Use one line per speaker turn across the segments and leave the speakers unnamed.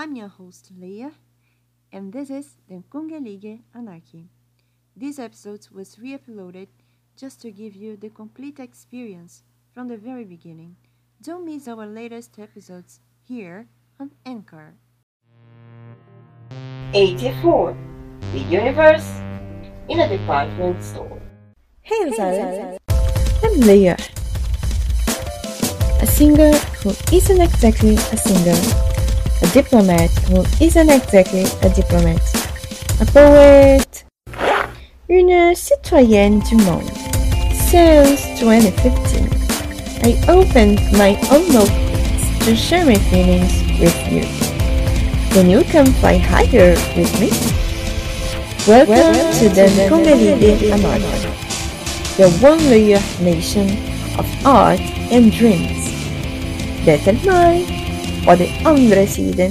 I'm your host Leah, and this is the Kungelige Anarchy. This episode was re uploaded just to give you the complete experience from the very beginning. Don't miss our latest episodes here on Anchor.
84. The universe in a department store.
Hey, Zara. I'm Leah, a singer who isn't exactly a singer, a diplomat who isn't exactly a diplomat, a poet, une citoyenne du monde. Since 2015, I opened my own notebooks to share my feelings with you. Can you come fly higher with me? Welcome, to the Congelide Anarchy, the one layer nation of art and dreams. Är mig och den andra sidan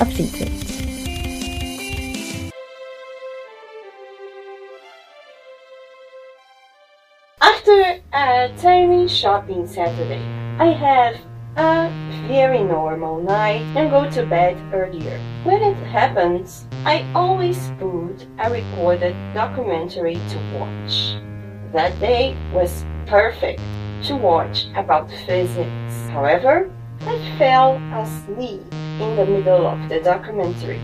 av livet.
After a tiring shopping Saturday, I have a very normal night and go to bed earlier. When it happens, I always put a recorded documentary to watch. That day was perfect to watch about physics. However, I fell asleep in the middle of the documentary,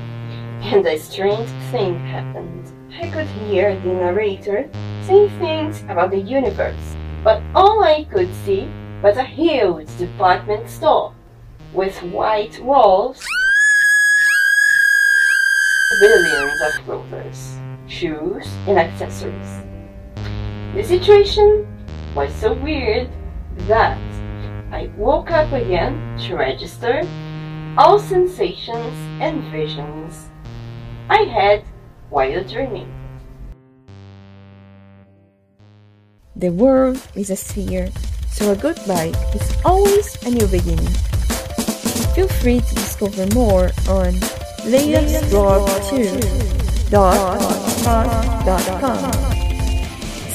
and a strange thing happened. I could hear the narrator say things about the universe, but all I could see was a huge department store with white walls, billions of clothes, shoes, and accessories. The situation was so weird that I woke up again to register all sensations and visions I had while dreaming.
The world is a sphere, so a goodbye is always a new beginning. Feel free to discover more on layers2.com.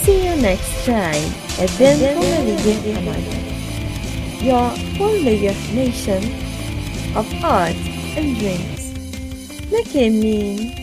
See you next time at Congelige Anarchy, your one layer nation of art and dreams. Look at me.